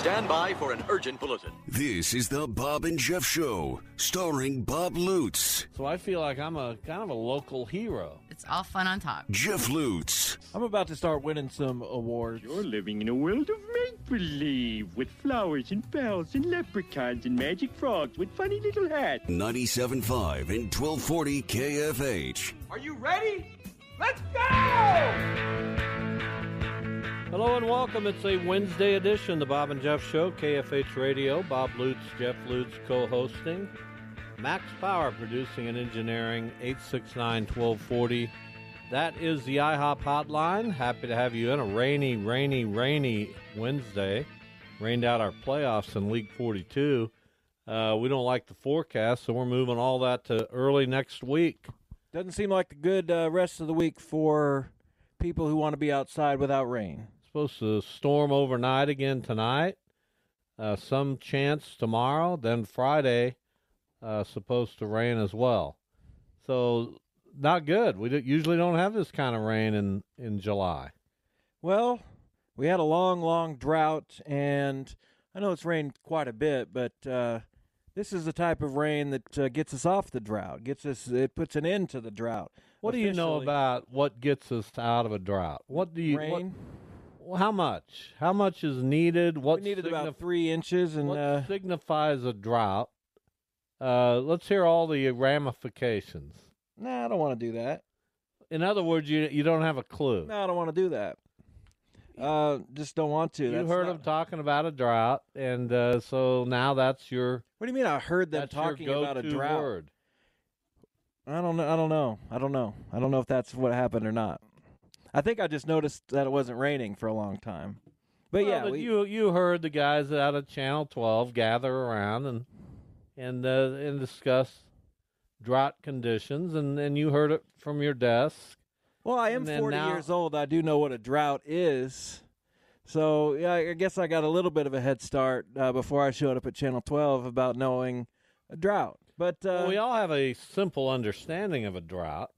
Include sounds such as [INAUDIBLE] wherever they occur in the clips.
Stand by for an urgent bulletin. This is the Bob and Jeff Show, starring Bob Lutz, So I feel like I'm a kind of a local hero. It's all fun on top. Jeff Lutz, I'm about to start winning some awards. You're living in a world of make believe with flowers and bells and leprechauns and magic frogs with funny little hats. 97.5 and 1240 KFH. Are you ready? Let's go! Hello and welcome. It's a Wednesday edition, of the Bob and Jeff Show, KFH Radio. Bob Lutz, Jeff Lutz co-hosting. Max Power producing and engineering, 869-1240. That is the IHOP hotline. Happy to have you in a rainy, rainy, rainy Wednesday. Rained out our playoffs in League 42. Uh, we don't like the forecast, so we're moving all that to early next week. Doesn't seem like a good uh, rest of the week for people who want to be outside without rain. Supposed to storm overnight again tonight. Uh, some chance tomorrow. Then Friday, uh, supposed to rain as well. So not good. We usually don't have this kind of rain in in July. Well, we had a long, long drought, and I know it's rained quite a bit, but uh, this is the type of rain that uh, gets us off the drought. Gets us. It puts an end to the drought. What do you know about what gets us out of a drought? What do you? What, rain? well, how much? How much is needed? What we needed about three inches, and what uh, signifies a drought? Uh, let's hear all the ramifications. nah, I don't want to do that. In other words, you you don't have a clue. No, I don't want to do that. Uh, just don't want to. You That's heard not- them talking about a drought, and uh, so now that's your What do you mean? I heard them talking about a drought. word. I don't know. I don't know. I don't know. I don't know if that's what happened or not. I think I just noticed that it wasn't raining for a long time. But Well, yeah, but we, you you heard the guys out of Channel Twelve gather around and and uh, and discuss drought conditions, and and you heard it from your desk. well, I am 40 now- years old. I do know what a drought is. So yeah, I guess I got a little bit of a head start uh, before I showed up at Channel 12 about knowing a drought. But uh, Well, we all have a simple understanding of a drought,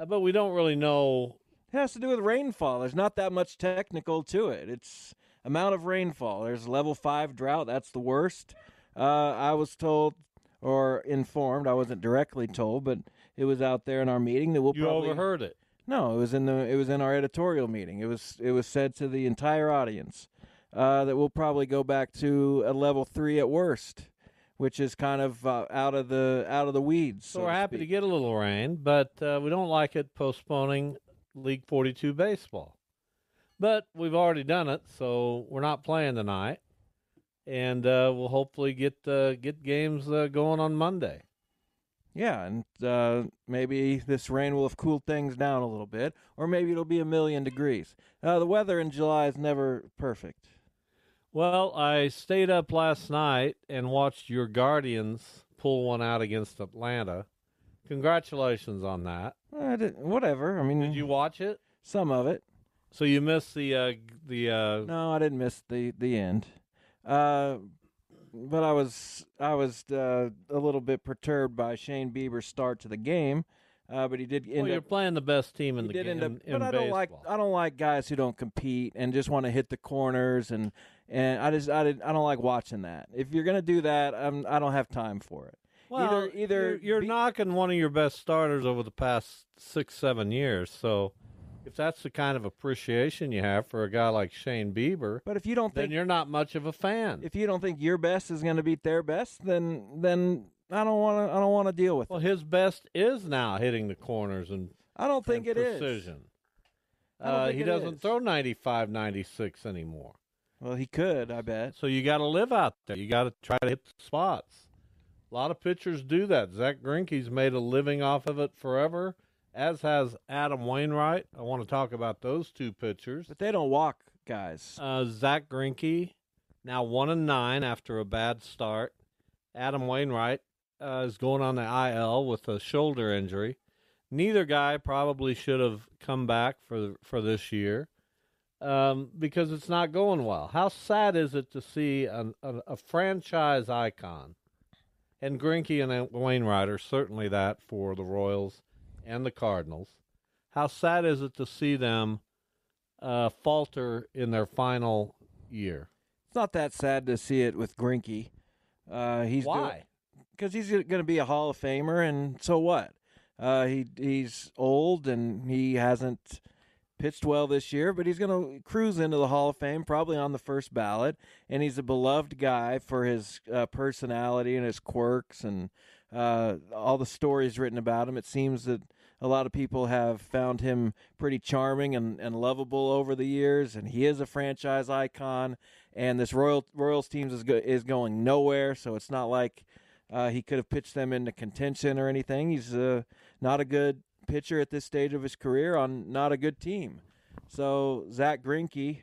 uh, but we don't really know. It has to do with rainfall. There's not that much technical to it. It's amount of rainfall. There's level five drought. That's the worst. Uh, I was told or informed. I wasn't directly told, but it was out there in our meeting that we'll You probably overheard it. No, it was in the it was in our editorial meeting. It was it was said to the entire audience uh, that we'll probably go back to a level three at worst, which is kind of uh, out of the out of the weeds. So so we're happy to get a little rain, but uh, we don't like it postponing League 42 baseball. But we've already done it, so we're not playing tonight, and uh, we'll hopefully get uh, get games uh, going on Monday. Yeah, and uh, maybe this rain will have cooled things down a little bit, or maybe it'll be a million degrees. Uh, the weather in July is never perfect. Well, I stayed up last night and watched your Guardians pull one out against Atlanta. Congratulations on that. I did, whatever. I mean, Did you watch it? some of it. So you missed the uh, the uh, No, I didn't miss the the end. Uh, but I was I was uh, a little bit perturbed by Shane Bieber's start to the game. Uh, but he did end well, you're up. playing the best team in the game. up, in, but I don't like baseball. I don't like guys who don't compete and just want to hit the corners and and I just I did, I don't like watching that. If you're gonna do that, I'm I don't have time for it. Well, either either you're, you're be- knocking one of your best starters over the past six, seven years. So, if that's the kind of appreciation you have for a guy like Shane Bieber, But if you don't then think you're not much of a fan. if you don't think your best is going to beat their best, then then I don't want to I don't want to deal with it. well, it. his best is now hitting the corners and, I don't think it is. precision. I don't Uh, he doesn't is. throw 95, 96 anymore. Well, he could, I bet. So you got to live out there. You got to try to hit the spots. A lot of pitchers do that. Zach Greinke's made a living off of it forever, as has Adam Wainwright. I want to talk about those two pitchers. But they don't walk guys. Uh, Zach Greinke now one and nine after a bad start. Adam Wainwright uh, is going on the IL with a shoulder injury. Neither guy probably should have come back for for this year um, because it's not going well. How sad is it to see an, a, a franchise icon? And Greinke and Wainwright are certainly that for the Royals and the Cardinals. How sad is it to see them uh, falter in their final year? It's not that sad to see it with Greinke. Uh, he's Why? Because he's going to be a Hall of Famer, and so what? Uh, he he's old and he hasn't pitched well this year, but he's going to cruise into the Hall of Fame, probably on the first ballot. And he's a beloved guy for his uh, personality and his quirks and uh, all the stories written about him. It seems that a lot of people have found him pretty charming and, and lovable over the years, and he is a franchise icon. And this Royal Royals team is go, is going nowhere, so it's not like uh, he could have pitched them into contention or anything. He's uh, not a good pitcher at this stage of his career on not a good team. So Zach Greinke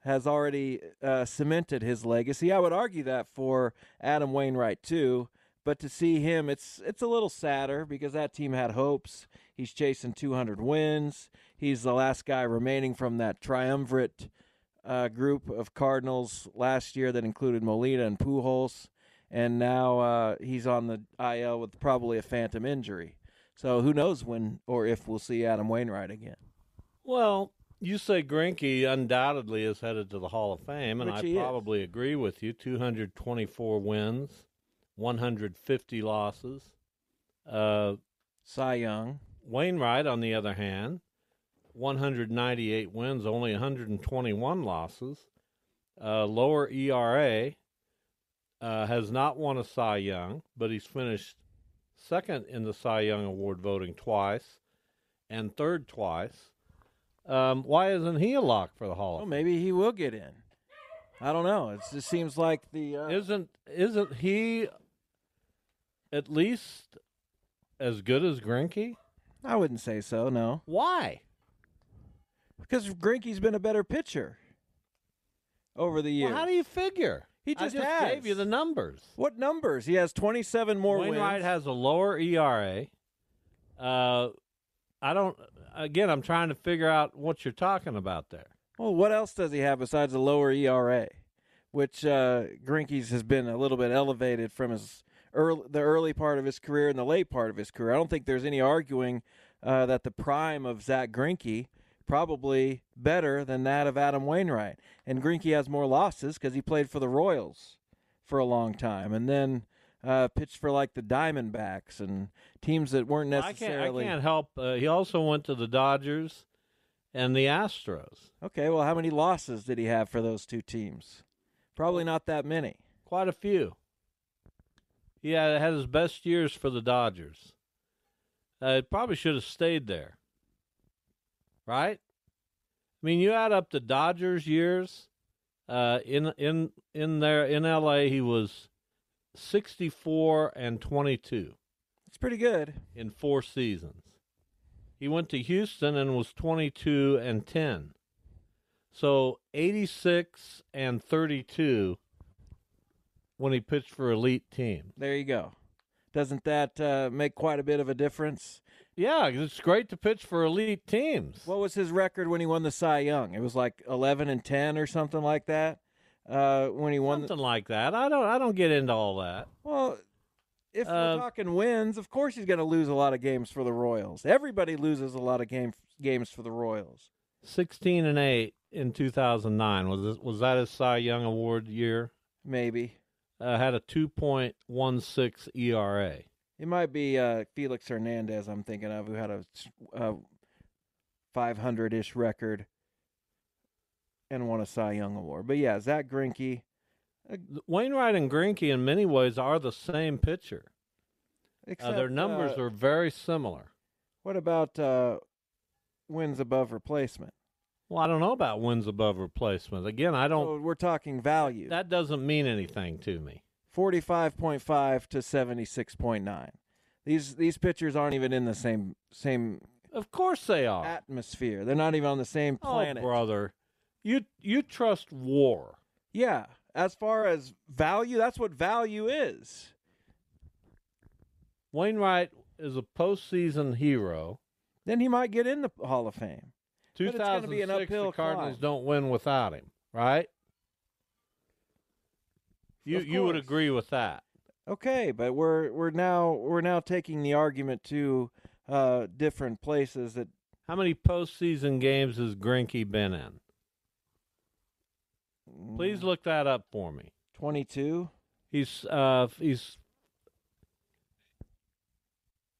has already uh, cemented his legacy. I would argue that for Adam Wainwright too. But to see him, it's it's a little sadder because that team had hopes. He's chasing 200 wins. He's the last guy remaining from that triumvirate uh, group of Cardinals last year that included Molina and Pujols, and now uh, he's on the IL with probably a phantom injury. So who knows when or if we'll see Adam Wainwright again? Well, you say Greinke undoubtedly is headed to the Hall of Fame, and Which I he is. probably agree with you. 224 wins, 150 losses. Uh, Cy Young. Wainwright, on the other hand, 198 wins, only 121 losses. Uh, lower ERA. Uh, has not won a Cy Young, but he's finished second in the Cy Young Award voting twice and third twice. Um, why isn't he a lock for the Hall Well, maybe he will get in. I don't know. It just seems like the uh, Isn't isn't he at least as good as Greinke? I wouldn't say so. No, Why? because Greinke's been a better pitcher over the years. Well, how do you figure? He just just has. gave you the numbers. what numbers? He has 27 more wins. Wainwright wins. has a lower ERA. Uh, I don't. Again, I'm trying to figure out what you're talking about there. Well, what else does he have besides a lower ERA, which uh, Greinke's has been a little bit elevated from his early, the early part of his career and the late part of his career. I don't think there's any arguing uh, that the prime of Zach Greinke probably better than that of Adam Wainwright. And Greinke has more losses because he played for the Royals for a long time, and then uh, pitched for like the Diamondbacks and teams that weren't I can't. I necessarily. can't help. Uh, he also went to the Dodgers and the Astros. Okay, well, how many losses did he have for those two teams? Probably not that many. Quite a few. He had, had his best years for the Dodgers. Uh, it probably should have stayed there. Right? I mean, you add up the Dodgers years. Uh, in in in there in L.A., he was sixty-four and twenty-two It's pretty good. in four seasons. He went to Houston and was twenty-two and ten. So eighty-six and thirty-two when he pitched for elite teams. There you go. Doesn't that uh, make quite a bit of a difference? Yeah, it's great to pitch for elite teams. What was his record when he won the Cy Young? It was like 11 and 10 or something like that. Uh, when he won, something the, like that. I don't. I don't get into all that. Well, if Uh, we're talking wins, of course he's going to lose a lot of games for the Royals. Everybody loses a lot of game games for the Royals. Sixteen and eight in two thousand nine. Was this, was that his Cy Young Award year? Maybe Uh, had a two point one six ERA. It might be uh, Felix Hernandez. I'm thinking of who had a, a 500 ish record and won a Cy Young award. But yeah, Zach Greinke. Wainwright and Greinke, in many ways, are the same pitcher. Except, uh, their numbers uh, are very similar. What about uh, wins above replacement? Well, I don't know about wins above replacement. Again, I don't. So we're talking value. That doesn't mean anything to me. 45.5 to 76.9. These these pitchers aren't even in the same same Of course they are. atmosphere. They're not even on the same oh, planet. Oh, brother, you you trust WAR. Yeah, as far as value, that's what value is. Wainwright is a postseason hero. Then he might get in the Hall of Fame. But it's gonna 2006, be an uphill the Cardinals climb. don't win without him, right? You Of you would course. agree with that? Okay, but we're we're now we're now taking the argument to uh, different places that How many postseason games has Greinke been in? Please look that up for me. 22 He's uh he's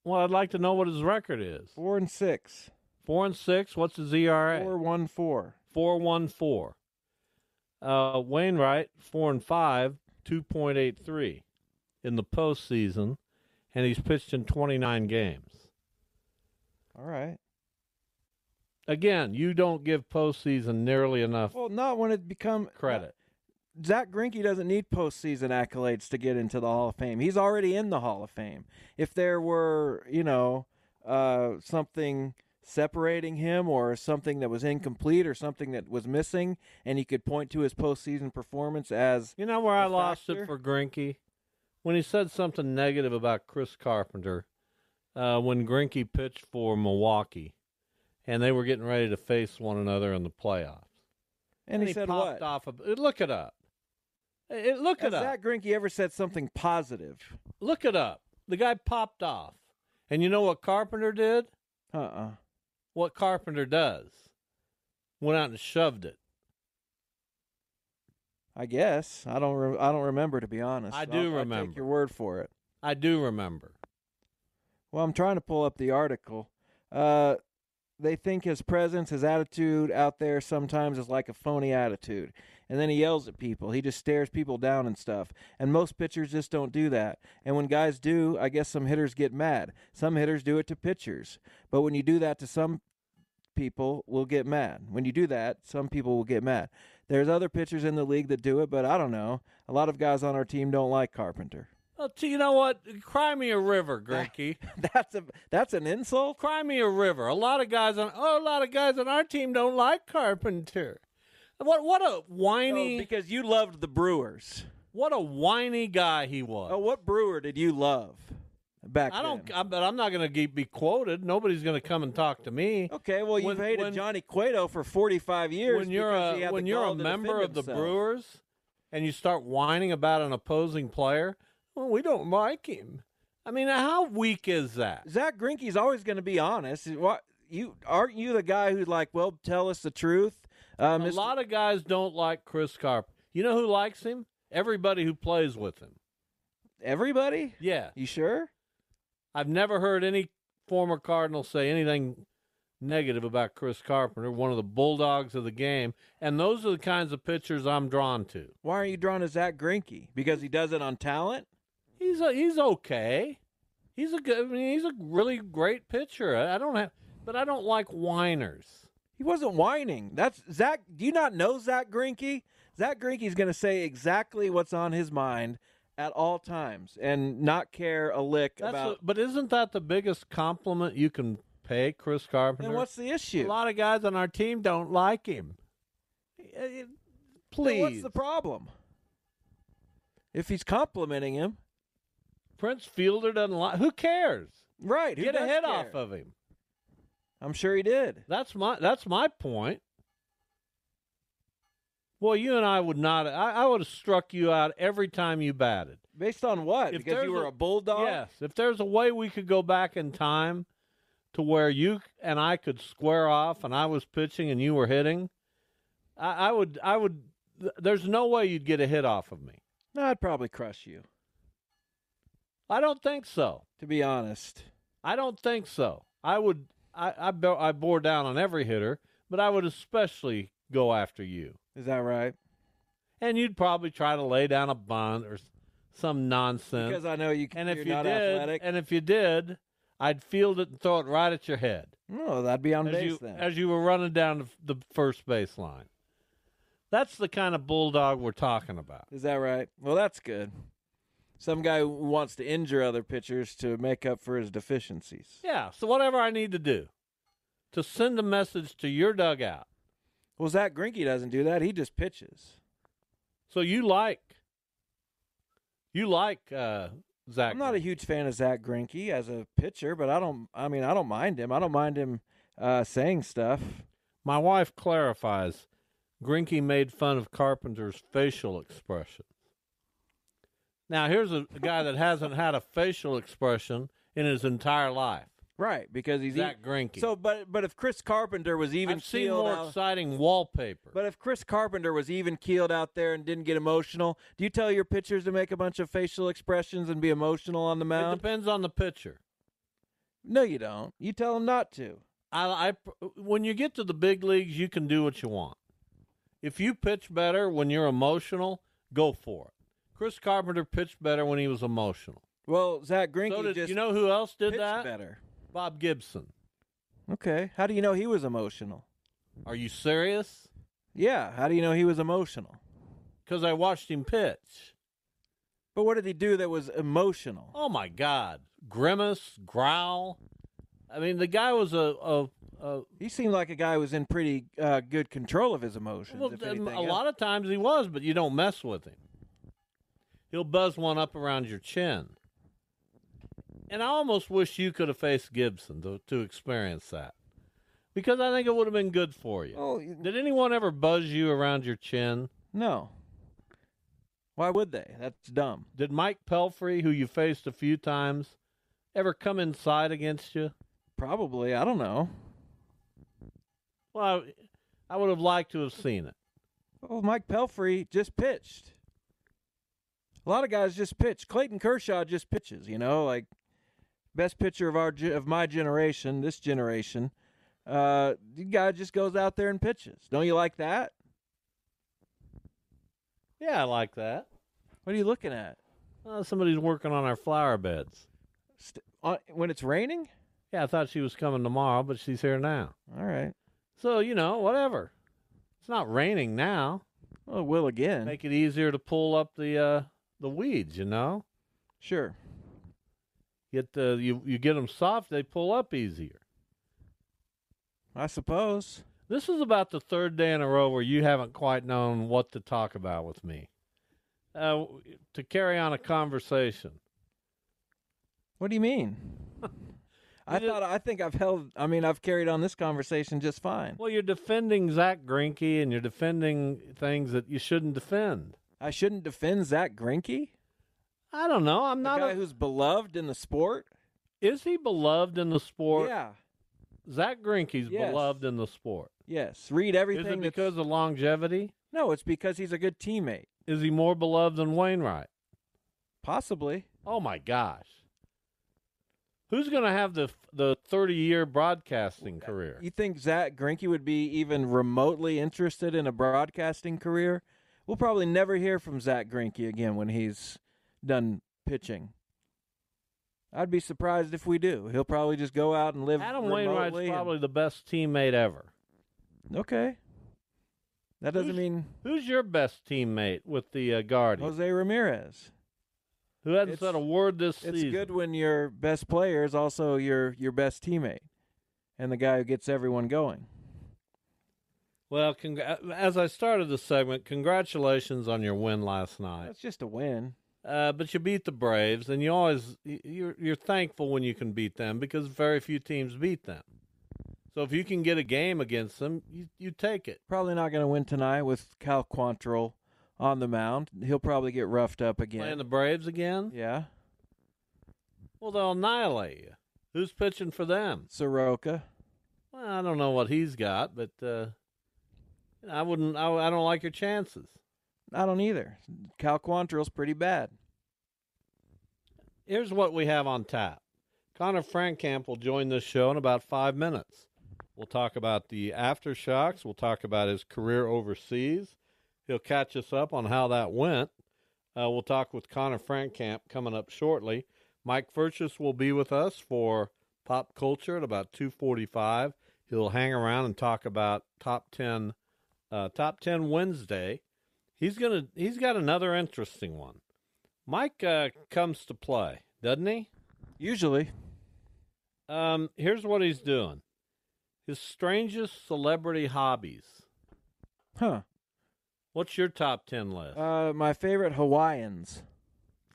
well, I'd like to know what his record is. 4 and 6 Four and six. What's his ERA? Four one four. Four one four. Uh, Wainwright four and five, two point eight three, in the postseason, and he's pitched in twenty nine games. All right. Again, you don't give postseason nearly enough Well, not when it become credit. Zach Greinke doesn't need postseason accolades to get into the Hall of Fame. He's already in the Hall of Fame. If there were, you know, uh, something separating him or something that was incomplete or something that was missing, and he could point to his postseason performance as You know where I a lost it for Greinke? When he said something negative about Chris Carpenter uh, when Greinke pitched for Milwaukee and they were getting ready to face one another in the playoffs. and, he, said popped what? off of, look it up. Eh, look Has it up. Zach Greinke ever said something positive? Look it up. The guy popped off. And you know what Carpenter did? Uh-uh. What Carpenter does? Went out and shoved it. I guess I don't. Re- I don't remember to be honest. I I'll- do I'll remember. take your word for it. I do remember. Well, I'm trying to pull up the article. Uh, they think his presence, his attitude out there sometimes is like a phony attitude. And then he yells at people. He just stares people down and stuff. And most pitchers just don't do that. And when guys do, I guess some hitters get mad. Some hitters do it to pitchers. But when you do that to some people, will get mad. When you do that, some people will get mad. There's other pitchers in the league that do it, but I don't know. A lot of guys on our team don't like Carpenter. Well, you know what? Cry me a river, Greinke. [LAUGHS] That's a that's an insult. Cry me a river. A lot of guys on oh, a lot of guys on our team don't like Carpenter. What what a oh, whiny Oh, because you loved the Brewers. what a whiny guy he was. Oh, what brewer did you love back I don't. then? I, but I'm not going to be quoted. Nobody's going to come and talk to me. Okay, well, you've When- hated when- Johnny Cueto for 45 years. when you're a when you're a member of the. Brewers and you start whining about an opposing player, well, we don't like him. I mean, how weak is that? Zach Greinke's always going to be honest. What you aren't you the guy who's like, well, tell us the truth? Uh, A lot of guys don't like Chris Carpenter. You know who likes him? Everybody who plays with him. Everybody? Yeah, You sure? I've never heard any former Cardinal say anything negative about Chris Carpenter, one of the bulldogs of the game, and those are the kinds of pitchers I'm drawn to. Why aren't you drawn to Zach Greinke? Because he does it on talent? He's a, he's okay. He's a good. I mean, he's a really great pitcher. I, I don't have, but I don't like whiners. He wasn't whining. That's Zach. Do you not know Zach Greinke? Zach Greinke's going to say exactly what's on his mind at all times and not care a lick That's about. a- but isn't that the biggest compliment you can pay Chris Carpenter? then what's the issue? a lot of guys on our team don't like him. Uh, Then Please, what's the problem? If he's complimenting him, Prince Fielder doesn't like. Who cares? Right. who Get a head care? off of him. I'm sure he did. That's my that's my point. Well, you and I would not. I, I would have struck you out every time you batted. Based on what? If because you were a- a, bulldog? Yes. If there's a way we could go back in time to where you and I could square off, and I was pitching and you were hitting, I, I would. I would. There's no way you'd get a hit off of me. No, I'd probably crush you, I don't think so. to be honest. I don't think so. I would. I I, I bore down on every hitter, but I would especially go after you. Is that right? and you'd probably try to lay down a bunt or some nonsense. Because I know you and you're if you not did, athletic. and if you did, I'd field it and throw it right at your head no, that'd be on as base you then. as you were running down the, the first base line. That's the kind of bulldog we're talking about. Is that right? Well, that's good. Some guy who wants to injure other pitchers to make up for his deficiencies. Yeah. So whatever I need to do to send a message to your dugout. Well, Zach Greinke doesn't do that. He just pitches. So you like you like uh, Zach? I'm not a huge fan of Zach Greinke as a pitcher, but I don't. I mean, I don't mind him. I don't mind him uh, saying stuff. My wife clarifies. Greinke made fun of Carpenter's facial expression. Now, here's a, guy that hasn't had a facial expression in his entire life. Right, because he's Zach Greinke. So, but but if Chris Carpenter was even I've seen more out, exciting wallpaper. but if Chris Carpenter was even keeled out there and didn't get emotional, do you tell your pitchers to make a bunch of facial expressions and be emotional on the mound? it depends on the pitcher. No, you don't. You tell them not to. I, I, when you get to the big leagues, you can do what you want. If you pitch better when you're emotional, go for it. Chris Carpenter pitched better when he was emotional. Well, Zach Greinke So did, just you know who else did pitched that? better. Bob Gibson. Okay, how do you know he was emotional? Are you serious? Yeah, how do you know he was emotional? Because I watched him pitch. But what did he do that was emotional? Oh my God! Grimace, growl. I mean, the guy was a a, a He seemed like a guy who was in pretty uh, good control of his emotions. well, a anything lot of times he was, but you don't mess with him. He'll buzz one up around your chin. And I almost wish you could have faced Gibson to to experience that, because I think it would have been good for you. Oh, Did anyone ever buzz you around your chin? no. Why would they? That's dumb. Did Mike Pelfrey, who you faced a few times, ever come inside against you? Probably. I don't know. Well, I, I would have liked to have seen it. Well, Mike Pelfrey just pitched. A lot of guys just pitch. Clayton Kershaw just pitches. You know, like best pitcher of our of my generation, this generation. Uh, the guy just goes out there and pitches. Don't you like that? Yeah, I like that. What are you looking at? Uh, somebody's working on our flower beds. St- on, when it's raining? Yeah, I thought she was coming tomorrow, but she's here now. All right. So, you know, whatever. It's not raining now. Well, it will again. Make it easier to pull up the uh, the weeds, you know? sure. Get the you you get them soft, they pull up easier. I suppose. This is about the third day in a row where you haven't quite known what to talk about with me. Uh, to carry on a conversation. What do you mean? [LAUGHS] I just- thought I think I've held. I mean, I've carried on this conversation just fine. Well, you're defending Zach Greinke and you're defending things that you shouldn't defend. I shouldn't defend Zach Greinke, I don't know. I'm not. guy A, who's beloved in the sport. is he beloved in the sport? Yeah. Zach Greinke's Yes. beloved in the sport. Yes. Read everything. Is it that's- because of longevity? No, it's because he's a good teammate. Is he more beloved than Wainwright? Possibly. Oh my gosh. Who's going to have the the 30 year broadcasting career? You think Zach Greinke would be even remotely interested in a broadcasting career? We'll probably never hear from Zach Greinke again when he's done pitching. I'd be surprised if we do. He'll probably just go out and live Adam. Wainwright's and- probably the best teammate ever. Okay. That doesn't Who's- mean Who's your best teammate with the uh, Guardians? Jose Ramirez. Who hasn't it's- said a word this It's season? It's good when your best player is also your your best teammate and the guy who gets everyone going. Well, congr- as I started the segment, congratulations on your win last night. That's just a win. Uh, but you beat the Braves, and you always you're you're thankful when you can beat them because very few teams beat them. So if you can get a game against them, you you take it. Probably not going to win tonight with Cal Quantrill on the mound. He'll probably get roughed up again. Playing the Braves again? yeah, Well, they'll annihilate you. Who's pitching for them? Soroka. Well, I don't know what he's got, but uh, I wouldn't. I, I don't like your chances. I don't either. Cal Quantrill's pretty bad. Here's what we have on tap. Conner Frankamp will join this show in about five minutes. We'll talk about the aftershocks. We'll talk about his career overseas. He'll catch us up on how that went. Uh, we'll talk with Conner Frankamp coming up shortly. Mike Furches will be with us for pop culture at about 2:45. He'll hang around and talk about top 10 uh, top 10 Wednesday. He's gonna he's got another interesting one. Mike uh, comes to play, doesn't he? Usually, Um, here's what he's doing. His strangest celebrity hobbies. huh? What's your top 10 list? Uh, my favorite Hawaiians.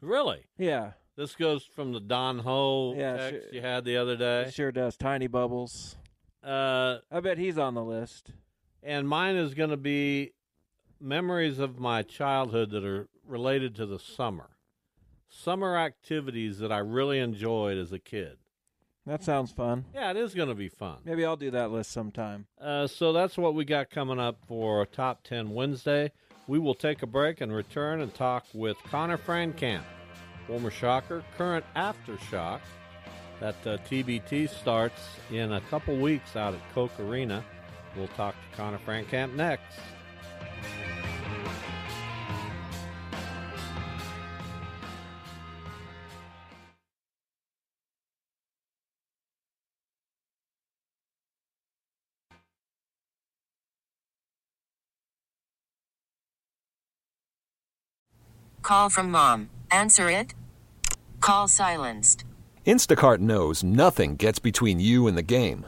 really? Yeah, This goes from the Don Ho Yeah, text sure. you had the other day. sure does. Tiny Bubbles. Uh, I bet he's on the list. And mine is going to be memories of my childhood that are related to the summer. Summer activities that I really enjoyed as a kid. That sounds fun. Yeah, it is going to be fun. Maybe I'll do that list sometime. Uh, so that's what we got coming up for Top 10 Wednesday. We will take a break and return and talk with Conner Frankamp, former Shocker, current Aftershock. That uh, TBT starts in a couple weeks out at Koch Arena. We'll talk to Conner Frankamp next. Call from mom. Answer it. Call silenced. Instacart knows nothing gets between you and the game.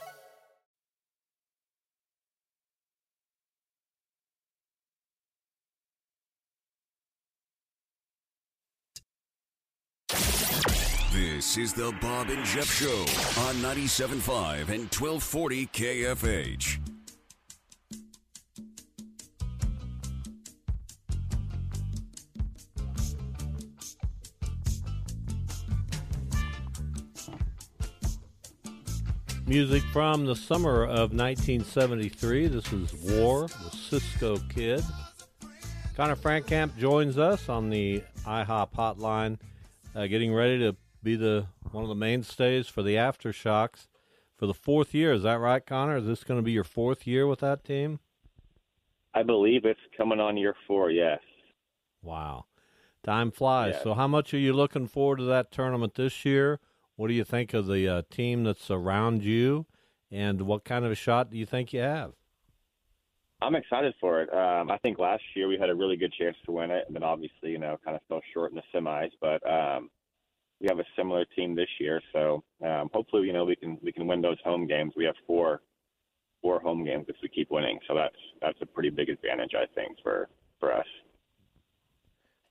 This is the Bob and Jeff Show on 97.5 and 1240 KFH. Music from the summer of 1973. This is War, the Cisco Kid. Conner Frankamp joins us on the IHOP hotline, uh, getting ready to be the one of the mainstays for the aftershocks. for the fourth year. Is that right, Conner? Is this going to be your fourth year with that team? I believe it's coming on year four. Yes. Wow, time flies. Yeah. So, how much are you looking forward to that tournament this year? What do you think of the uh, team that's around you, and what kind of a shot do you think you have? I'm excited for it. Um, I think last year we had a really good chance to win it, and then obviously, you know, kind of fell short in the semis. But um, we have a similar team this year, so um, hopefully, you know, we can we can win those home games. We have four four home games if we keep winning, so that's that's a pretty big advantage, I think, for for us.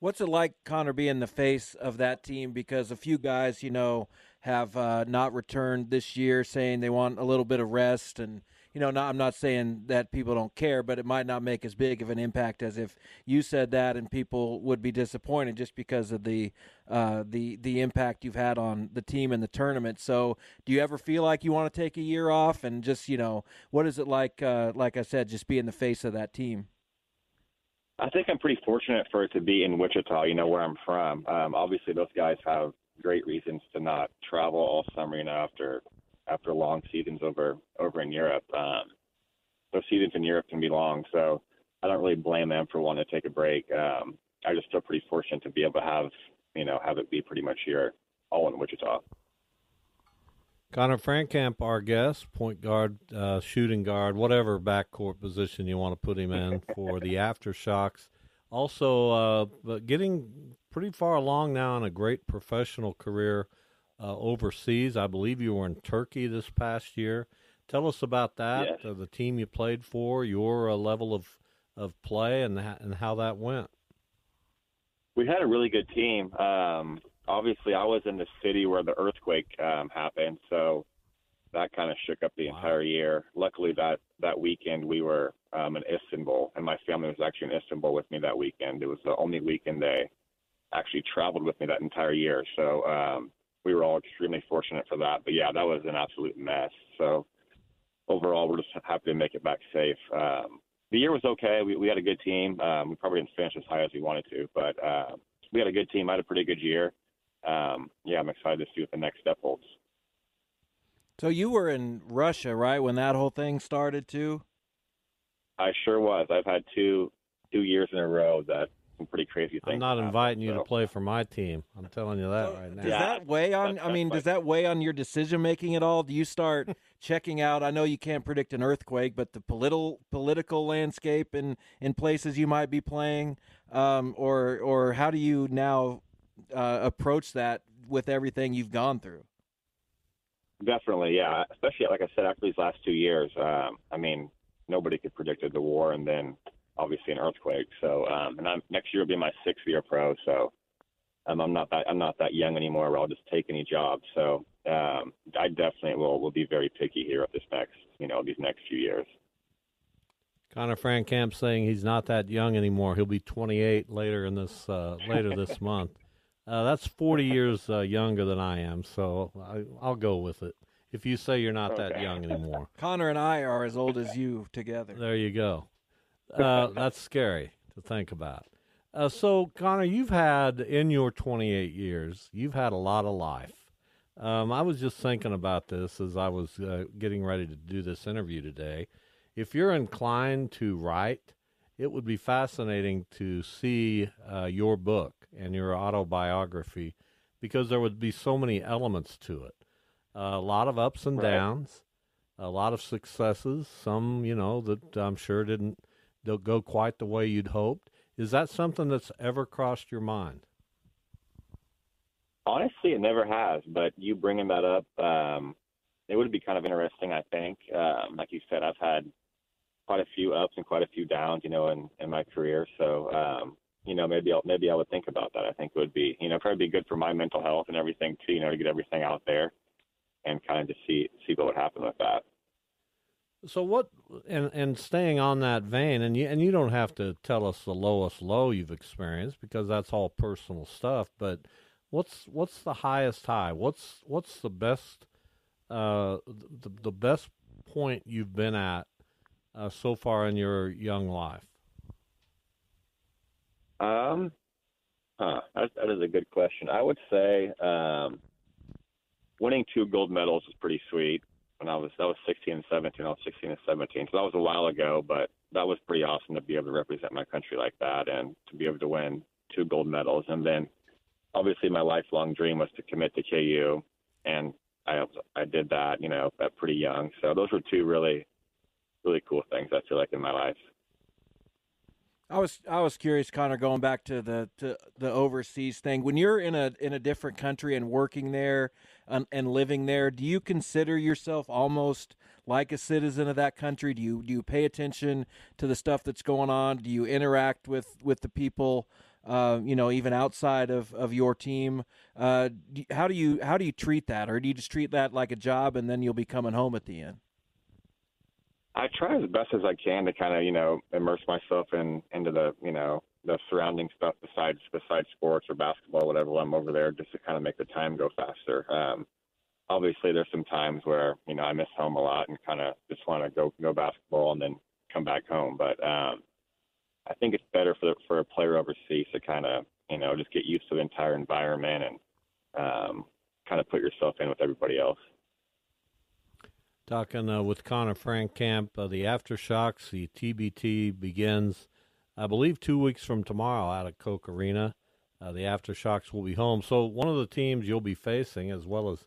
What's it like, Conner, being the face of that team? Because a few guys, you know, have uh, not returned this year, saying they want a little bit of rest. And you know, not, I'm not saying that people don't care, but it might not make as big of an impact as if you said that, and people would be disappointed just because of the uh, the the impact you've had on the team and the tournament. So, do you ever feel like you want to take a year off and just, you know, what is it like? Uh, like I said, just being the face of that team. I think I'm pretty fortunate for it to be in Wichita, you know, where I'm from. Um, obviously, those guys have great reasons to not travel all summer, you know, after after long seasons over over in Europe. Um, those seasons in Europe can be long, so I don't really blame them for wanting to take a break. Um, I just feel pretty fortunate to be able to have, you know, have it be pretty much here, all in Wichita. Conner Frankamp, our guest, point guard, uh, shooting guard, whatever backcourt position you want to put him in [LAUGHS] for the aftershocks. Also, uh, but getting pretty far along now in a great professional career uh, overseas. I believe you were in Turkey this past year. Tell us about that, Yes. uh, the team you played for, your uh, level of, of play, and ha- and how that went. We had a really good team. Um, obviously, I was in the city where the earthquake um, happened, so that kind of shook up the entire year. Luckily, that that weekend we were um, in Istanbul, and my family was actually in Istanbul with me that weekend. It was the only weekend they actually traveled with me that entire year, so um, we were all extremely fortunate for that. But yeah, that was an absolute mess. So overall, we're just happy to make it back safe. Um, the year was okay. We, we had a good team. Um, we probably didn't finish as high as we wanted to, but uh, we had a good team. I had a pretty good year. Um, yeah, I'm excited to see what the next step holds. So you were in Russia, right, when that whole thing started too? I sure was. I've had two two years in a row that some pretty crazy things. I'm not happened, inviting you so. to play for my team. I'm telling you that right now. Does that weigh on? I mean, does that weigh on your decision making at all? Do you start [LAUGHS] checking out? I know you can't predict an earthquake, but the political political landscape in in places you might be playing, um, or or how do you now uh, approach that with everything you've gone through? Definitely, yeah. Especially like I said, after these last two years, um, I mean, nobody could predicted the war and then obviously an earthquake. So, um, and I'm, next year will be my sixth year pro. So, um, I'm not that I'm not that young anymore where I'll just take any job. So, um, I definitely will will be very picky here at this next you know these next few years. Conner Frankamp saying he's not that young anymore. He'll be 28 later in this uh, later this [LAUGHS] month. Uh, that's 40 years uh, younger than I am, so I, I'll go with it. If you say you're not that young anymore, Conner and I are as old as you together. there you go. Uh, [LAUGHS] that's scary to think about. Uh, so, Conner, you've had in your 28 years, you've had a lot of life. Um, I was just thinking about this as I was uh, getting ready to do this interview today. If you're inclined to write, it would be fascinating to see uh, your book and your autobiography because there would be so many elements to it. Uh, a lot of ups and Right. downs, a lot of successes, some, you know, that I'm sure didn't don't go quite the way you'd hoped. Is that something that's ever crossed your mind? Honestly, it never has. But you bringing that up, um, it would be kind of interesting. I think, um, like you said, I've had quite a few ups and quite a few downs, you know, in, in my career. So, um, you know, maybe I'll, maybe I would think about that. I think it would be, you know, probably be good for my mental health and everything too. You know, to get everything out there and kind of just see see what would happen with that. So what? And and staying on that vein, and you and you don't have to tell us the lowest low you've experienced because that's all personal stuff. But what's what's the highest high? What's what's the best uh the, the best point you've been at uh, so far in your young life? Um, huh, that, that is a good question. I would say um, winning two gold medals is pretty sweet. When I was that was 16 and 17. I was 16 and 17, so that was a while ago. But that was pretty awesome to be able to represent my country like that and to be able to win two gold medals. And then, obviously, my lifelong dream was to commit to KU, and I I did that, you know, at pretty young. So those were two really, really cool things I feel like in my life. I was I was curious, Conner, going back to the to the overseas thing. When you're in a in a different country and working there and, and living there, do you consider yourself almost like a citizen of that country? Do you do you pay attention to the stuff that's going on? Do you interact with with the people? Uh, you know, even outside of, of your team, uh, do, how do you how do you treat that, or do you just treat that like a job and then you'll be coming home at the end? I try as best as I can to kind of you know immerse myself in into the you know the surrounding stuff besides besides sports or basketball, whatever. I'm over there, just to kind of make the time go faster. Um, obviously, there's some times where you know I miss home a lot and kind of just want to go go basketball and then come back home. But um, I think it's better for the, for a player overseas to kind of you know just get used to the entire environment and um, kind of put yourself in with everybody else. Talking uh, with Conner Frankamp, uh, the aftershocks, the TBT begins, I believe, two weeks from tomorrow out at Koch Arena. Uh, the aftershocks will be home. So one of the teams you'll be facing, as well as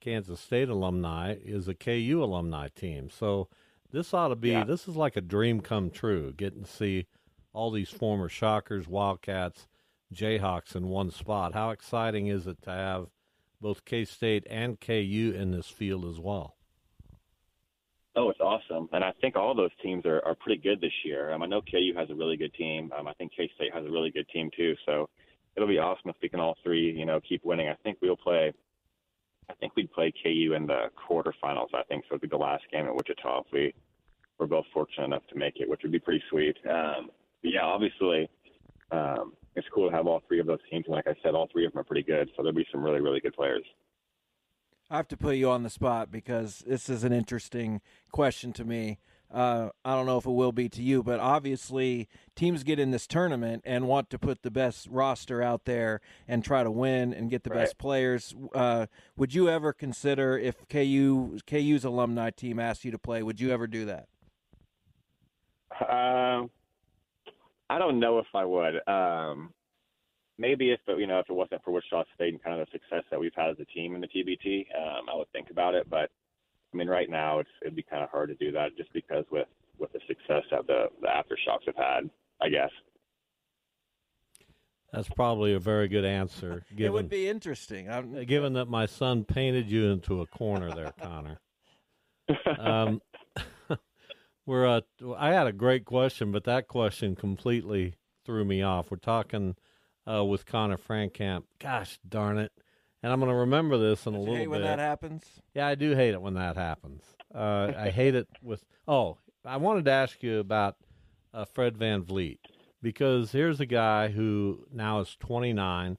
Kansas State alumni, is a KU alumni team. So this ought to be yeah. this is like a dream come true, getting to see all these former Shockers, Wildcats, Jayhawks in one spot. How exciting is it to have both K State and KU in this field as well? Oh, it's awesome, and I think all those teams are, are pretty good this year. Um, I know KU has a really good team. Um, I think K State has a really good team too. So it'll be awesome if we can all three, you know, keep winning. I think we'll play. I think we'd play KU in the quarterfinals. I think so. It'd be the last game at Wichita if we were both fortunate enough to make it, which would be pretty sweet. Um, yeah, obviously, um, it's cool to have all three of those teams. And like I said, all three of them are pretty good. So there'll be some really, really good players. I have to put you on the spot because this is an interesting question to me. Uh, I don't know if it will be to you, but obviously teams get in this tournament and want to put the best roster out there and try to win and get the right. best players. Uh, would you ever consider if KU KU's alumni team asked you to play? Would you ever do that? Um, I don't know if I would. Um, maybe if you know if it wasn't for Wichita State and kind of the success that we've had as a team in the TBT, um, I would think about it. But I mean, right now it's it'd be kind of hard to do that just because with with the success that the the aftershocks have had, I guess. That's probably a very good answer. Given, [LAUGHS] it would be interesting. I'm, given that my son painted you into a corner there, Conner. [LAUGHS] um, [LAUGHS] we're uh, I had a great question, but that question completely threw me off. We're talking uh, with Conner Frankamp. Gosh darn it! And I'm going to remember this in a little hate bit. when that happens? Yeah, I do hate it when that happens. Uh, I hate it with. Oh, I wanted to ask you about uh, Fred VanVleet because here's a guy who now is 29,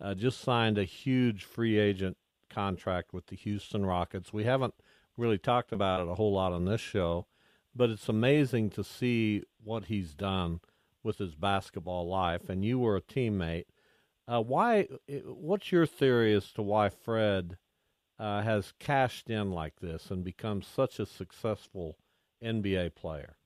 uh, just signed a huge free agent contract with the Houston Rockets. We haven't really talked about it a whole lot on this show, but it's amazing to see what he's done with his basketball life, and you were a teammate. Uh, why? What's your theory as to why Fred uh, has cashed in like this and become such a successful NBA player?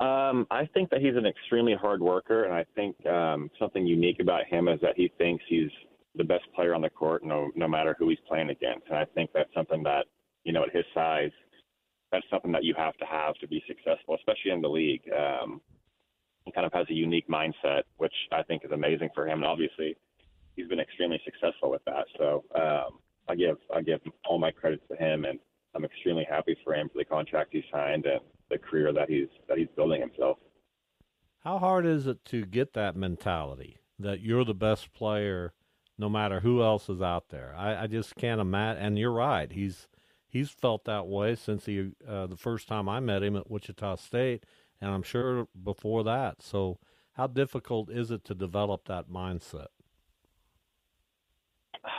Um, I think that he's an extremely hard worker, and I think um, something unique about him is that he thinks he's the best player on the court, no no matter who he's playing against. And I think that's something that you know at his size that's something that you have to have to be successful, especially in the league. Um, he kind of has a unique mindset, which I think is amazing for him. And obviously, he's been extremely successful with that. So um, I give I give all my credits to him, and I'm extremely happy for him for the contract he signed and the career that he's that he's building himself. How hard is it to get that mentality that you're the best player, no matter who else is out there? I, I just can't imagine. And you're right. He's he's felt that way since he uh, the first time I met him at Wichita State, and I'm sure before that. So, how difficult is it to develop that mindset?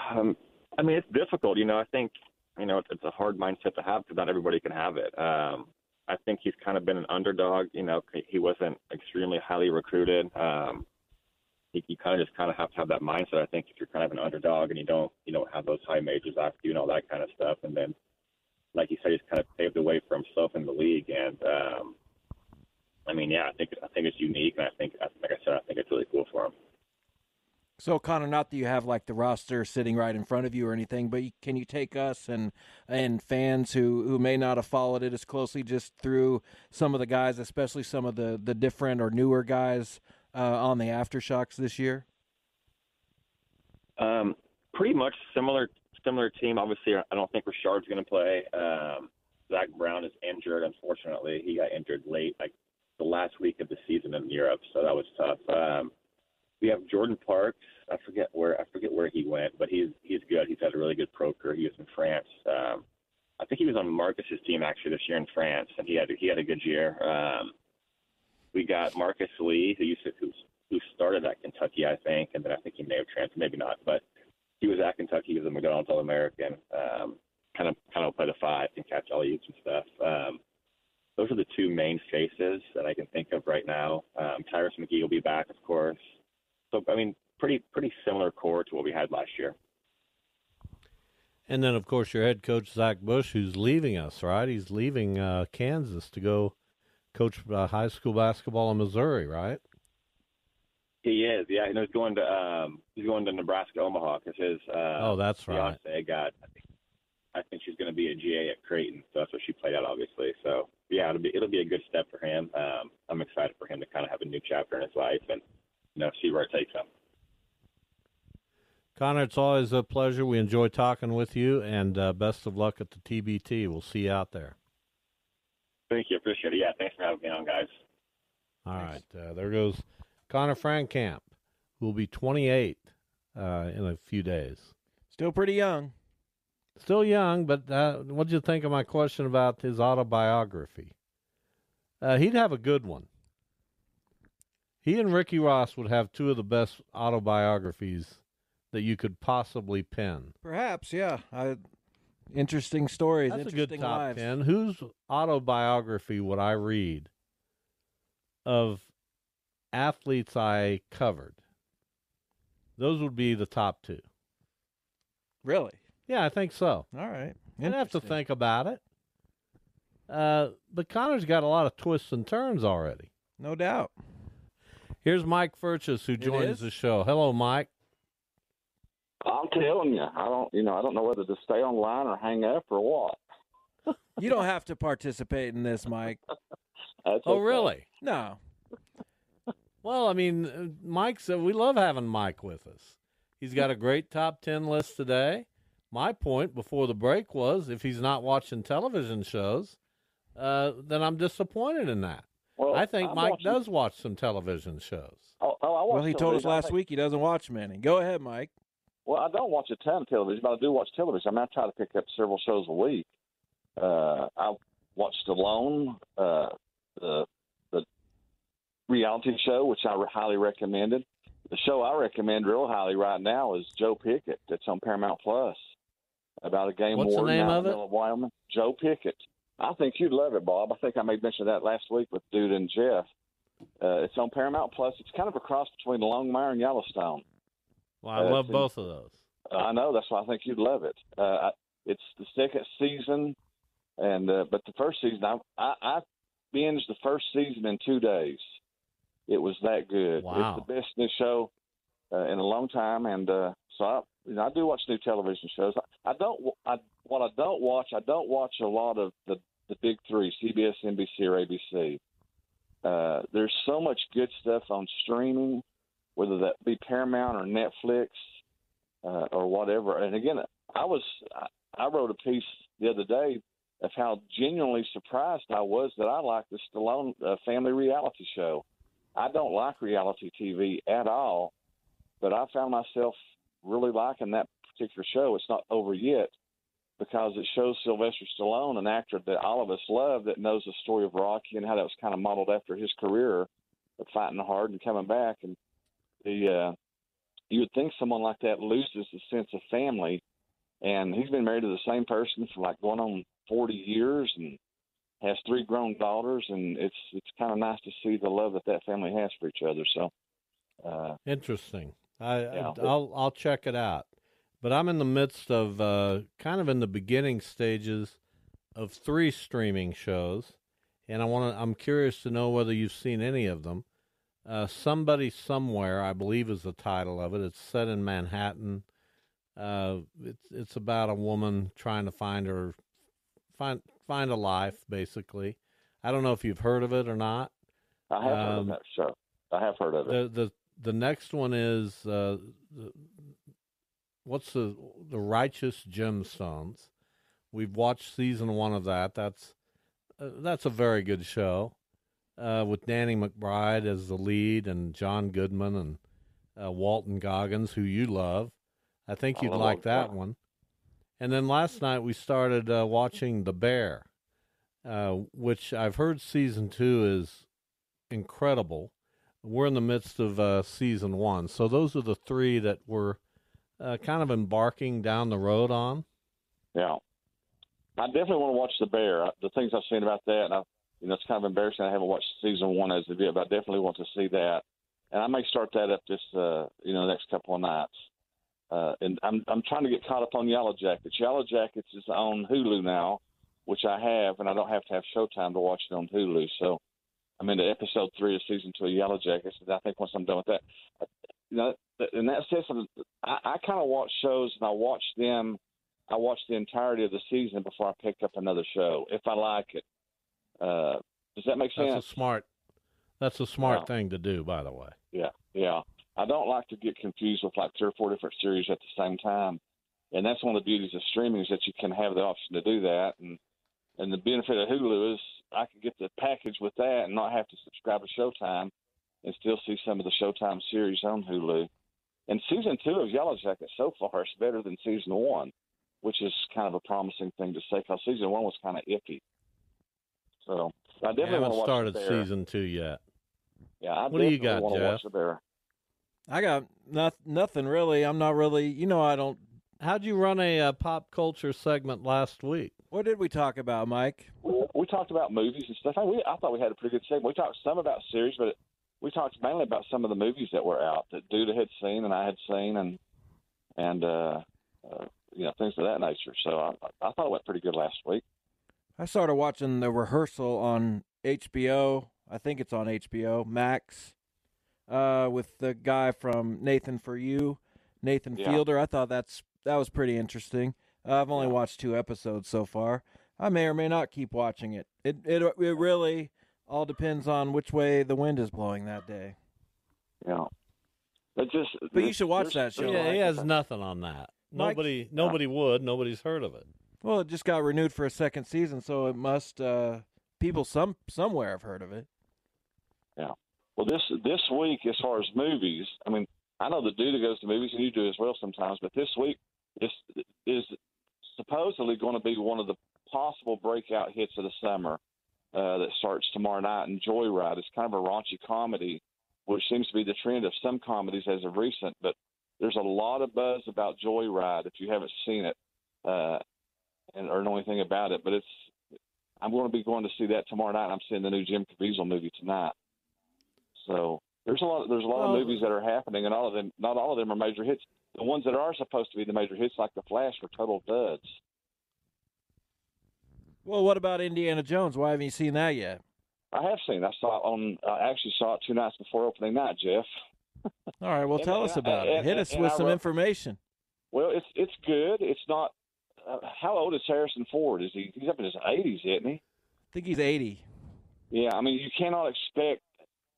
Um, I mean, it's difficult. You know, I think you know it's, a hard mindset to have because not everybody can have it. Um, I think he's kind of been an underdog. You know, he wasn't extremely highly recruited. Um, you kind of just kind of have to have that mindset. I think if you're kind of an underdog and you don't you don't have those high majors after you and all that kind of stuff, and then like you said, he's kind of paved the way for himself in the league. And um, I mean, yeah, I think I think it's unique, and I think like I said, I think it's really cool for him. So Conner, not that you have like the roster sitting right in front of you or anything, but can you take us and and fans who who may not have followed it as closely just through some of the guys, especially some of the the different or newer guys uh, on the aftershocks this year? Um, pretty much similar similar team. Obviously, I don't think Richard's going to play. Um, Zach Brown is injured. Unfortunately, he got injured late, like the last week of the season in Europe, so that was tough. Um, we have Jordan Parks. I forget where I forget where he went, but he's he's good. He's had a really good pro career. He was in France. Um, I think he was on Marcus's team actually this year in France, and he had he had a good year. Um, we got Marcus Lee, who used to who, who started at Kentucky, I think, and then I think he may have transferred, maybe not, but he was at Kentucky. He was a McDonald's All American. Um, kind of kind of play the five and catch all oops and stuff. Um, those are the two main faces that I can think of right now. Um, Tyrus McGee will be back, of course. So I mean, pretty pretty similar core to what we had last year. And then, of course, your head coach Zach Bush, who's leaving us, right? He's leaving uh, Kansas to go coach uh, high school basketball in Missouri, right? He is, yeah. And he's going to um, he's going to Nebraska Omaha because his uh, oh, that's right. Fiance got, I think, I think she's going to be a GA at Creighton, so that's what she played out, obviously. So yeah, it'll be it'll be a good step for him. Um, I'm excited for him to kind of have a new chapter in his life and you know see where it takes him. Conner, it's always a pleasure. We enjoy talking with you, and uh, best of luck at the TBT. We'll see you out there. Thank you. Appreciate it. Yeah, thanks for having me on, guys. All right. Uh, there goes Conner Frankamp, who will be 28 uh, in a few days. Still pretty young. Still young, but uh, what did you think of my question about his autobiography? Uh, he'd have a good one. He and Ricky Ross would have two of the best autobiographies that you could possibly pen. Perhaps, yeah. I, interesting stories. That's interesting a good top lives. ten. Whose autobiography would I read of athletes I covered? Those would be the top two. Really? Yeah, I think so. All right. I'd have to think about it. Uh, but Conner's got a lot of twists and turns already. No doubt. Here's Mike Furches who joins the show. Hello, Mike. I'm telling you, I don't, you know, I don't know whether to stay online or hang up or what. You don't have to participate in this, Mike. [LAUGHS] Oh, okay. really? No. Well, I mean, uh, Mike said we love having Mike with us. He's got a great top 10 list today. My point before the break was if he's not watching television shows, uh, then I'm disappointed in that. Well, I think I'm Mike watching- does watch some television shows. Oh, oh, I watch Well, he told us last think- week he doesn't watch many. Go ahead, Mike. Well, I don't watch a ton of television, but I do watch television. I mean, I try to pick up several shows a week. Uh, I watched Alone, uh, the the reality show, which I highly recommended. The show I recommend real highly right now is Joe Pickett. That's on Paramount Plus about a game What's the warden name out of it? of Wyoming. Joe Pickett. I think you'd love it, Bob. I think I made mention of that last week with Dude and Jeff. Uh, it's on Paramount Plus. It's kind of a cross between Longmire and Yellowstone. Well, I Uh, love both of those. I know that's why I think you'd love it. Uh, I- it's the second season, and uh, but the first season I, I I binged the first season in two days. It was that good. Wow. It's the best new show uh, in a long time, and uh, so I you know I do watch new television shows. I, I don't I what I don't watch I don't watch a lot of the the big three CBS, NBC, or ABC. Uh, there's so much good stuff on streaming, whether that be Paramount or Netflix uh, or whatever. And again, I was I, I wrote a piece the other day of how genuinely surprised I was that I liked the Stallone uh, family reality show. I don't like reality TV at all, but I found myself really liking that particular show. It's not over yet because it shows Sylvester Stallone, an actor that all of us love, that knows the story of Rocky and how that was kind of modeled after his career of fighting hard and coming back. And the uh, you would think someone like that loses the sense of family, and he's been married to the same person for like going on 40 years and has three grown daughters, and it's it's kind of nice to see the love that that family has for each other. So Uh, Interesting. I, Yeah. I will I'll check it out. But I'm in the midst of uh, kind of in the beginning stages of three streaming shows, and I want to. I'm curious to know whether you've seen any of them. Uh, Somebody Somewhere, I believe, is the title of it. It's set in Manhattan. Uh, it's it's about a woman trying to find her find find a life, basically. I don't know if you've heard of it or not. I have heard of Um, that show. I have heard of it. The the the next one is uh, the, what's the the Righteous Gemstones. We've watched season one of that. That's uh, that's a very good show uh, with Danny McBride as the lead and John Goodman and uh, Walton Goggins, who you love. I think you'd love like that one. And then last night we started uh, watching The Bear, uh, which I've heard season two is incredible. We're in the midst of uh, season one, so those are the three that we're uh, kind of embarking down the road on. Yeah, I definitely want to watch The Bear. The things I've seen about that, and I, you know, it's kind of embarrassing. I haven't watched season one as of yet, but I definitely want to see that, and I may start that up this, uh, you know, next couple of nights. Uh, and I'm I'm trying to get caught up on Yellow Jackets. Yellow Jackets is on Hulu now, which I have, and I don't have to have Showtime to watch it on Hulu. So I'm into episode three of season two of Yellow Jackets, and I think once I'm done with that, uh, you know, in that sense, I, I kind of watch shows and I watch them. I watch the entirety of the season before I pick up another show if I like it. Uh, does that make sense? That's a smart. That's a smart thing to do, by the way. Yeah, yeah. I don't like to get confused with like three or four different series at the same time, and that's one of the beauties of streaming is that you can have the option to do that. And and the benefit of Hulu is I can get the package with that and not have to subscribe to Showtime, and still see some of the Showtime series on Hulu. And season two of Yellow Jacket so far is better than season one, which is kind of a promising thing to say because season one was kind of iffy. So I definitely haven't want to watch started season two yet. Yeah, I What do you got, want to Jeff? Watch the Bear. I got not, nothing really. I'm not really. You know, I don't. How'd you run a uh, pop culture segment last week? What did we talk about, Mike? we, we talked about movies and stuff. I, we, I thought we had a pretty good segment. We talked some about series, but we talked mainly about some of the movies that were out that Duda had seen and I had seen, and and uh, uh, you know things of that nature. So I, I thought it went pretty good last week. I started watching the rehearsal on HBO. I think it's on HBO Max. Uh, with the guy from Nathan for You, Nathan Yeah. Fielder. I thought that's that was pretty interesting. Uh, I've only watched two episodes so far. I may or may not keep watching it. It it it really all depends on which way the wind is blowing that day. Yeah, but just But you should watch that show. Yeah, he has nothing on that. Mike- Nobody, nobody would. Nobody's heard of it. Well, it just got renewed for a second season, so it must uh, people some somewhere have heard of it. Well, this this week, as far as movies, I mean, I know the dude that goes to movies, and you do as well sometimes. But this week is is supposedly going to be one of the possible breakout hits of the summer uh, that starts tomorrow night. And Joyride is kind of a raunchy comedy, which seems to be the trend of some comedies as of recent. But there's a lot of buzz about Joyride if you haven't seen it uh, and or know anything about it. But it's I'm going to be going to see that tomorrow night. I'm seeing the new Jim Caviezel movie tonight. So there's a lot. There's a lot Well- of movies that are happening, and all of them. Not all of them are major hits. The ones that are supposed to be the major hits, like The Flash, were total duds. Well, what about Indiana Jones? Why haven't you seen that yet? I have seen. I saw it on. I actually saw it two nights before opening night, Jeff. All right, well, And- tell and us I- about it. and- Hit us with I some wrote- information. Well, it's it's good. It's not. Uh, how old is Harrison Ford? Is he? He's up in his 80s, isn't he? I think he's 80. Yeah, I mean, you cannot expect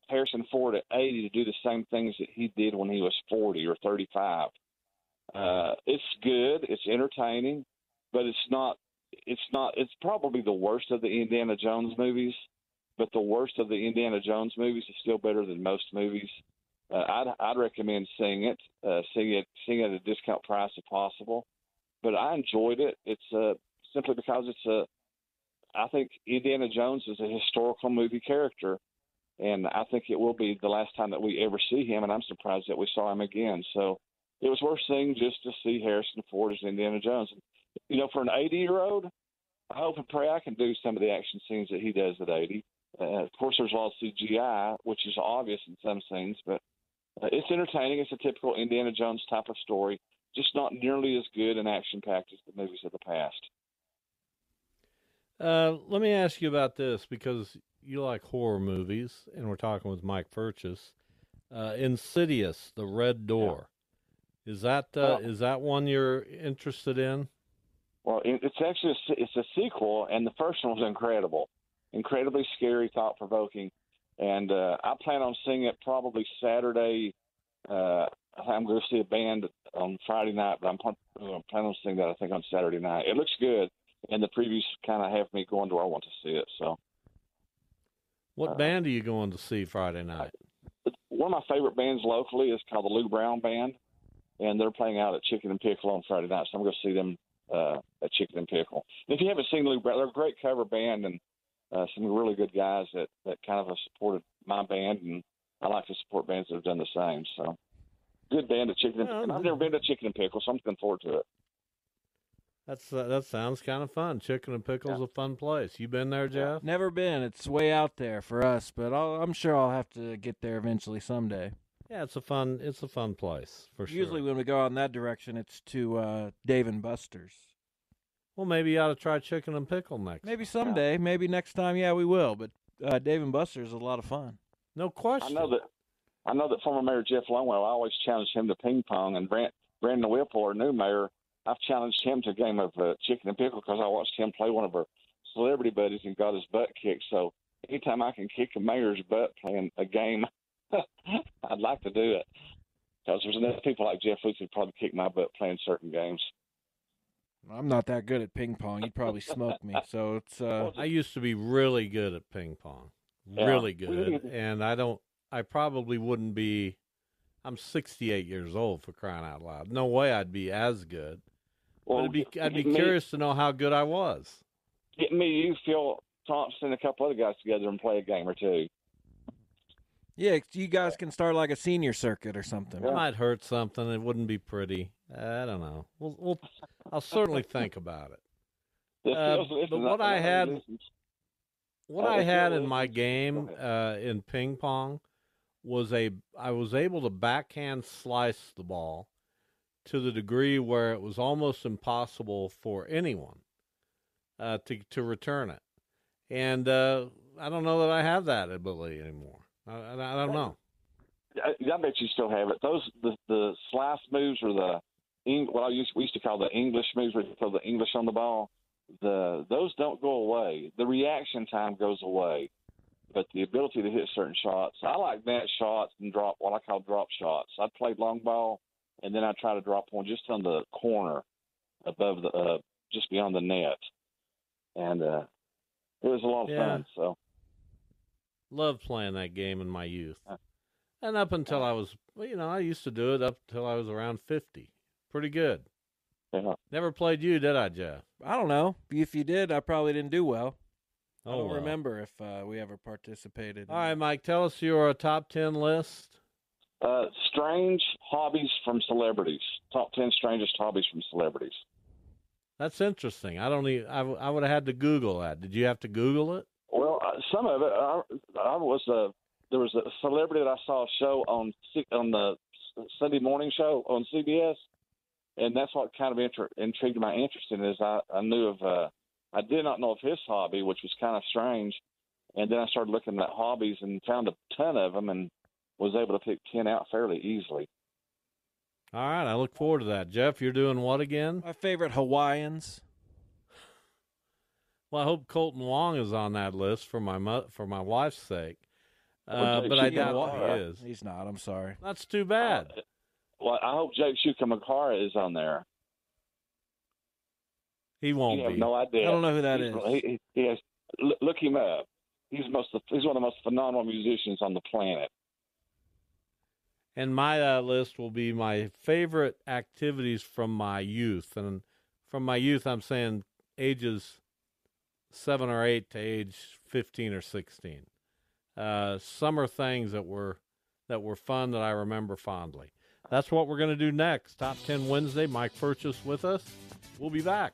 Harrison Ford at 80 to do the same things that he did when he was 40 or 35. Uh, it's good, it's entertaining, but it's not. It's not. It's probably the worst of the Indiana Jones movies, but the worst of the Indiana Jones movies is still better than most movies. Uh, I'd I'd recommend seeing it, uh, seeing it, seeing it at a discount price if possible. But I enjoyed it. It's uh, simply because it's a I think Indiana Jones is a historical movie character, and I think it will be the last time that we ever see him. And I'm surprised that we saw him again. So it was worth seeing just to see Harrison Ford as Indiana Jones. You know, for an 80 year old, I hope and pray I can do some of the action scenes that he does at 80. Uh, of course, there's a lot of CGI, which is obvious in some scenes, but uh, it's entertaining. It's a typical Indiana Jones type of story, just not nearly as good and action packed as the movies of the past. Uh, let me ask you about this because you like horror movies, and we're talking with Mike Furches. Uh, Insidious, The Red Door. Yeah. Is that uh, is that one you're interested in? Well, it's actually a, it's a sequel, and the first one was incredible, incredibly scary, thought provoking, and uh, I plan on seeing it probably Saturday. Uh, I'm going to see a band on Friday night, but I'm, I'm planning on seeing that I think on Saturday night. It looks good, and the previews kind of have me going to where I want to see it. So, what uh, band are you going to see Friday night? One of my favorite bands locally is called the Lou Brown Band, and they're playing out at Chicken and Pickle on Friday night. So I'm going to see them uh, at Chicken and Pickle. And if you haven't seen Lou Brown, they're a great cover band and uh, some really good guys that that kind of have supported my band, and I like to support bands that have done the same. So, good band of Chicken. And, I've never been to Chicken and Pickle, so I'm looking forward to it. That's uh, that sounds kind of fun. Chicken and Pickle's yeah. a fun place. You been there, Jeff? Never been. It's way out there for us, but i am sure I'll have to get there eventually someday. Yeah, it's a fun it's a fun place for sure. Usually when we go in that direction, it's to uh, Dave and Buster's. Well, maybe you ought to try chicken and pickle next. Maybe someday. Yeah. Maybe next time. Yeah, we will. But uh, Dave and Buster's is a lot of fun. No question. I know that. I know that former Mayor Jeff Longwell. I always challenge him to ping pong, and Brand, Brandon Whipple, our new mayor, I've challenged him to a game of uh, chicken and pickle because I watched him play one of our celebrity buddies and got his butt kicked. So anytime I can kick a mayor's butt playing a game, [LAUGHS] I'd like to do it because there's enough people like Jeff Lutz who probably kick my butt playing certain games. I'm not that good at ping pong. You'd probably smoke me. So it's. Uh... I used to be really good at ping pong, yeah. really good, and I don't. I probably wouldn't be. I'm 68 years old for crying out loud. No way I'd be as good. Well, be, I'd be me, curious to know how good I was. Get me, you, Phil Thompson, and a couple other guys together and play a game or two. Yeah, you guys can start like a senior circuit or something. It might hurt something. It wouldn't be pretty. I don't know. We'll, we'll I'll certainly [LAUGHS] think about it. Uh, but what I had, what I had in my game uh, in ping pong was a I was able to backhand slice the ball to the degree where it was almost impossible for anyone uh, to to return it, and uh, I don't know that I have that ability anymore. I, I, I don't know. I, I, bet you still have it. Those the the slice moves or the what I used we used to call the English moves, where you throw the English on the ball. The those don't go away. The reaction time goes away, but the ability to hit certain shots. I like net shots and drop what I call drop shots. I played long ball, and then I try to drop one just on the corner above the uh, just beyond the net, and uh, it was a lot of yeah. fun. So, loved playing that game in my youth, and up until I was, you know, I used to do it up until I was around fifty Pretty good. Yeah. Never played you, did I, Jeff? I don't know. If you did, I probably didn't do well. Oh, I don't well. remember if uh, we ever participated. All right, Mike, tell us your top 10 list. Uh, strange hobbies from celebrities. Top 10 strangest hobbies from celebrities. That's interesting. I don't even, I, I would have had to Google that. Did you have to Google it? Well, uh, some of it, I, I was a, there was a celebrity that I saw a show on on the Sunday morning show on CBS and that's what kind of inter- intrigued my interest in is I, I knew of uh, I did not know of his hobby, which was kind of strange, and then I started looking at hobbies and found a ton of them and was able to pick ten out fairly easily. All right, I look forward to that. Jeff, you're doing what again? My favorite Hawaiians. Well, I hope Kolten Wong is on that list for my mo- for my wife's sake. Uh, but I doubt he is. He's not. I'm sorry. That's too bad. Uh, well, I hope Jake Shimabukuro is on there. He won't you be. Have no idea. I don't know who that he's, is. He, he has, look him up. He's most. He's one of the most phenomenal musicians on the planet. And my uh, list will be my favorite activities from my youth, and from my youth, I'm saying ages seven or eight to age fifteen or sixteen. Uh, summer things that were that were fun that I remember fondly. That's what we're going to do next. Top 10 Wednesday. Mike Furches with us. We'll be back.